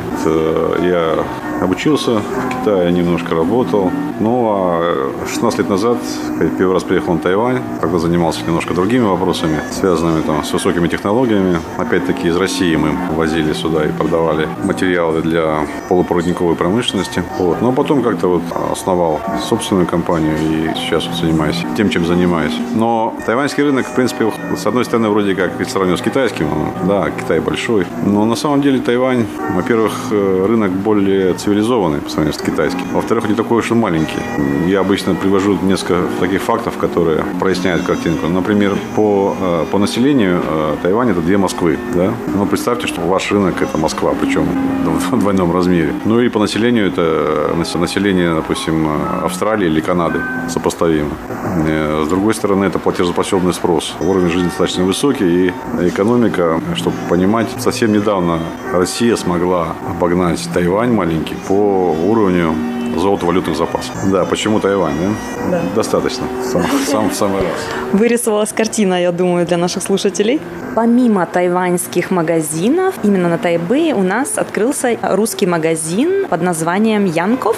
Speaker 10: Я обучился в Китае, немножко работал. Ну, а 16 лет назад, когда первый раз приехал на Тайвань, когда занимался немножко другими вопросами, связанными там с высокими технологиями. Опять-таки из России мы возили сюда и продавали материалы для полупроводниковой промышленности. Вот. Но потом как-то вот основал собственную компанию и сейчас вот занимаюсь тем, чем занимаюсь. Но тайваньский рынок, в принципе, с одной стороны, вроде как сравниваю с китайским, да, Китай большой. Но на самом деле Тайвань, во-первых, э, рынок более цивилизованный по сравнению с китайским. Во-вторых, не такой уж и маленький. Я обычно привожу несколько таких фактов, которые проясняют картинку. Например, по, э, по населению э, Тайвань это две Москвы. Да? Ну, представьте, что ваш рынок это Москва, причем в двойном размере. Ну и по населению это население, допустим, Австралии или Канады сопоставимо. С другой стороны, это платежеспособный спрос. Уровень жизни достаточно высокий, и экономика, чтобы понимать, совсем недавно Россия смогла обогнать Тайвань маленький по уровню золотовалютных запасов. Да, почему Тайвань, да? Да. Достаточно. Сам, сам в самый раз.
Speaker 9: Вырисовалась картина, я думаю, для наших слушателей. Помимо тайваньских магазинов, именно на Тайбэе у нас открылся русский магазин под названием Янков.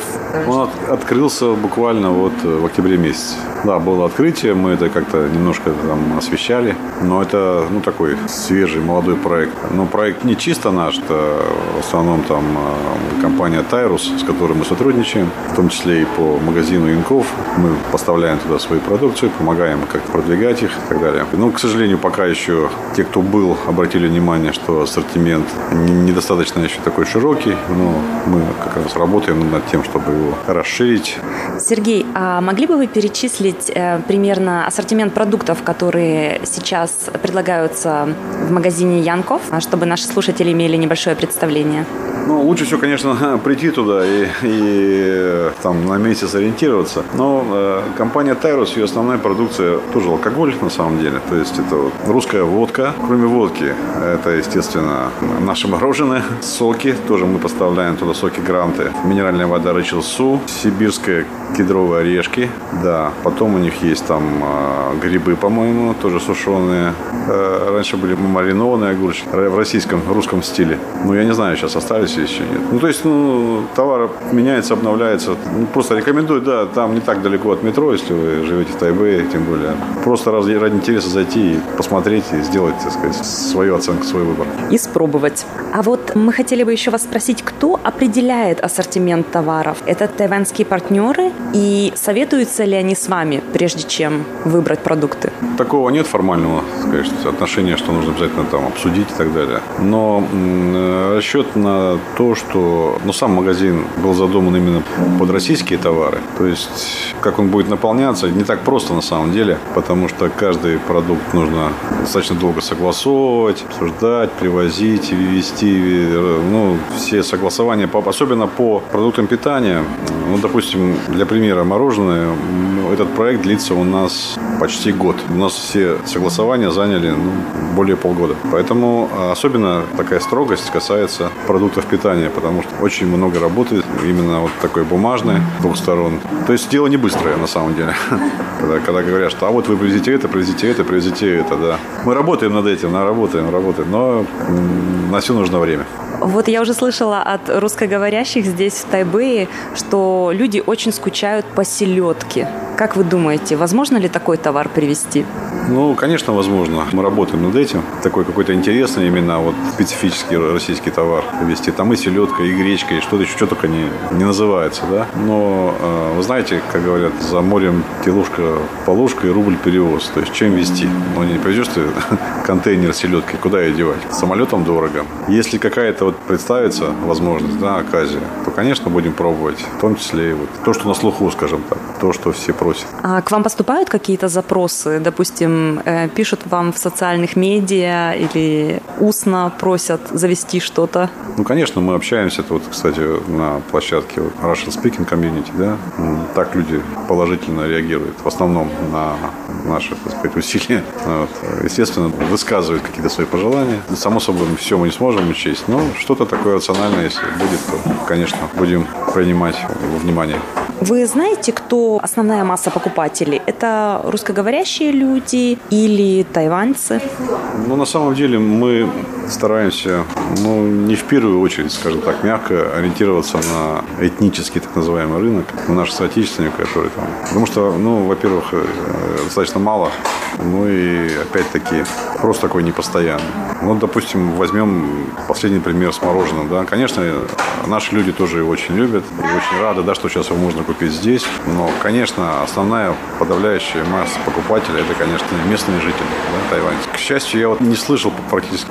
Speaker 10: Он от, открылся буквально вот э, в октябре месяце. Да, было открытие, мы это как-то немножко там освещали, но это, ну, такой свежий, молодой проект. Но проект не чисто наш, это в основном там э, компания Тайрус, с которой мы сотрудничаем, в том числе и по магазину Янков. Мы поставляем туда свою продукцию, помогаем как-то продвигать их и так далее. Но, к сожалению, пока еще те те, кто был, обратили внимание, что ассортимент недостаточно еще такой широкий, но мы как раз работаем над тем, чтобы его расширить.
Speaker 9: Сергей, а могли бы вы перечислить э, примерно ассортимент продуктов, которые сейчас предлагаются в магазине Янков, а чтобы наши слушатели имели небольшое представление?
Speaker 10: Ну, лучше всего, конечно, [LAUGHS] прийти туда и, и там на месте сориентироваться. Но э, компания Тайрус, ее основная продукция тоже алкоголь на самом деле. То есть это вот русская водка. Кроме водки, это, естественно, наше мороженое, соки. Тоже мы поставляем туда соки гранты. Минеральная вода Рэчел Су, сибирская кедровые орешки. Да, потом у них есть там э, грибы, по-моему, тоже сушеные. Э, раньше были маринованные огурчики в российском, русском стиле. Ну, я не знаю, сейчас остались или еще нет. Ну, то есть, ну, товар меняется, обновляется. Ну, просто рекомендую, да, там не так далеко от метро, если вы живете в Тайбэе, тем более. Просто ради, ради интереса зайти и посмотреть и сделать, так сказать, свою оценку, свой выбор.
Speaker 9: И спробовать. А вот мы хотели бы еще вас спросить, кто определяет ассортимент товаров? Это тайваньские партнеры и советуются ли они с вами, прежде чем выбрать продукты?
Speaker 10: Такого нет формального, конечно, отношения, что нужно обязательно там обсудить и так далее. Но расчет на то, что ну, сам магазин был задуман именно под российские товары. То есть, как он будет наполняться, не так просто на самом деле, потому что каждый продукт нужно достаточно долго согласовывать, обсуждать, привозить, ввести. Ну, все согласования, особенно по продуктам питания. Ну, допустим, для примера мороженое, этот проект длится у нас почти год. У нас все согласования заняли ну, более полгода. Поэтому а, особенно такая строгость касается продуктов питания, потому что очень много работы именно вот такой бумажной, двух сторон. То есть дело не быстрое на самом деле. [LAUGHS] Когда, когда говорят, что а вот вы привезите это, привезите это, привезите это, да. Мы работаем над этим, на работаем, работаем, но на все нужно время.
Speaker 9: Вот я уже слышала от русскоговорящих здесь, в Тайбэе, что люди очень скучают по селедке. Как вы думаете, возможно ли такой товар привезти?
Speaker 10: Ну, конечно, возможно. Мы работаем над этим. Такой какой-то интересный именно вот специфический российский товар вести. Там и селедка, и гречка, и что-то еще, что только не, не называется, да. Но, э, вы знаете, как говорят, за морем телушка полушка и рубль перевоз. То есть, чем вести? Ну, не повезешь ты [LAUGHS] контейнер селедкой, куда ее девать? Самолетом дорого. Если какая-то вот представится возможность, да, оказия, то, конечно, будем пробовать. В том числе и вот то, что на слуху, скажем так, то, что все просят.
Speaker 9: А к вам поступают какие-то запросы? Допустим, э, пишут вам в социальных медиа или устно просят завести что-то?
Speaker 10: Ну, конечно, мы общаемся. Это вот, кстати, на площадке Russian Speaking Community, да, так люди положительно реагируют. В основном на наши, так сказать, усилия. [LAUGHS] Вот. Естественно, высказывают какие-то свои пожелания. Само собой, все мы не сможем учесть, но что-то такое рациональное, если будет, то, конечно, будем принимать во внимание.
Speaker 9: Вы знаете, кто основная масса покупателей? Это русскоговорящие люди или тайваньцы?
Speaker 10: Ну, на самом деле мы стараемся, ну, не в первую очередь, скажем так, мягко ориентироваться на этнический так называемый рынок, на наших соотечественников, которые там. Потому что, ну, во-первых, э, достаточно мало, ну и опять-таки просто такой непостоянный. Вот, допустим, возьмем последний пример с мороженым, да. Конечно, наши люди тоже его очень любят и очень рады, да, что сейчас его можно купить здесь. Но, конечно, основная подавляющая масса покупателей это, конечно, местные жители да, Тайвань. К счастью, я вот не слышал практически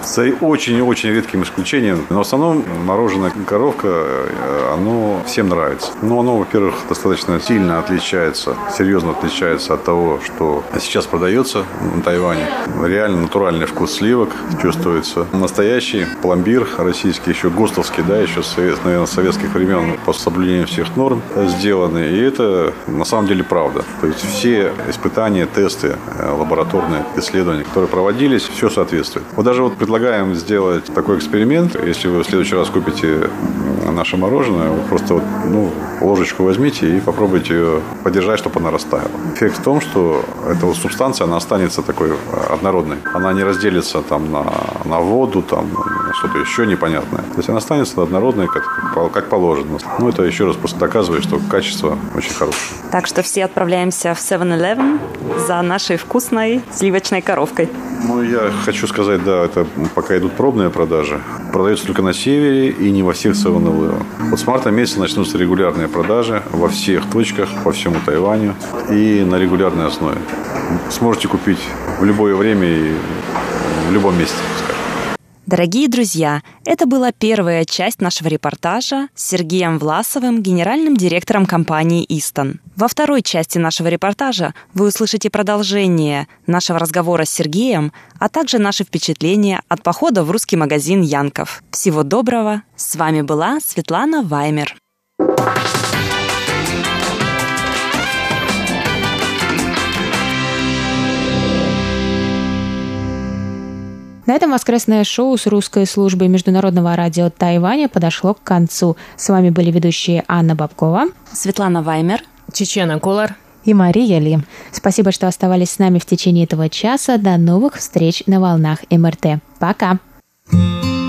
Speaker 10: очень-очень редким исключением, но в основном мороженое коровка, э, оно всем нравится. Но оно, во-первых, достаточно сильно отличается, серьезно отличается от того, что сейчас продается на Тайване. Реально натуральный вкус сливок чувствуется. Настоящий пломбир российский, еще ГОСТовский, да, еще, наверное, советских времен по соблюдению всех норм сделаны. И это на самом деле правда. То есть все испытания, тесты, э, лабораторные исследования, которые проводились, все соответствует. Вот даже вот предлагаем сделать такой эксперимент. Если вы в следующий раз купите наше мороженое, вы просто вот, ну, ложечку возьмите и попробуйте ее подержать, чтобы она растаяла. Эффект в том, что эта вот субстанция, она останется такой э, однородной. Она не разделится там на, на воду, там что-то еще непонятное. То есть она останется однородной, как, как положено. Ну, это еще раз просто доказывает, что качество очень хорошее.
Speaker 9: Так что все отправляемся в 7-Eleven за нашей вкусной сливочной коровкой.
Speaker 10: Ну, я хочу сказать, да, это пока идут пробные продажи. Продается только на севере и не во всех 7-Eleven. Вот с марта месяца начнутся регулярные продажи во всех точках, по всему Тайваню и на регулярной основе. Сможете купить в любое время и в любом месте, скажем.
Speaker 9: Дорогие друзья, это была первая часть нашего репортажа с Сергеем Власовым, генеральным директором компании «Истон». Во второй части нашего репортажа вы услышите продолжение нашего разговора с Сергеем, а также наши впечатления от похода в русский магазин «Янков». Всего доброго! С вами была Светлана Ваймер.
Speaker 1: На этом воскресное шоу с русской службой Международного радио Тайваня подошло к концу. С вами были ведущие Анна Бабкова,
Speaker 9: Светлана Ваймер,
Speaker 2: Чечена Кулар
Speaker 4: и Мария Ли.
Speaker 1: Спасибо, что оставались с нами в течение этого часа. До новых встреч на волнах МРТ. Пока! thank you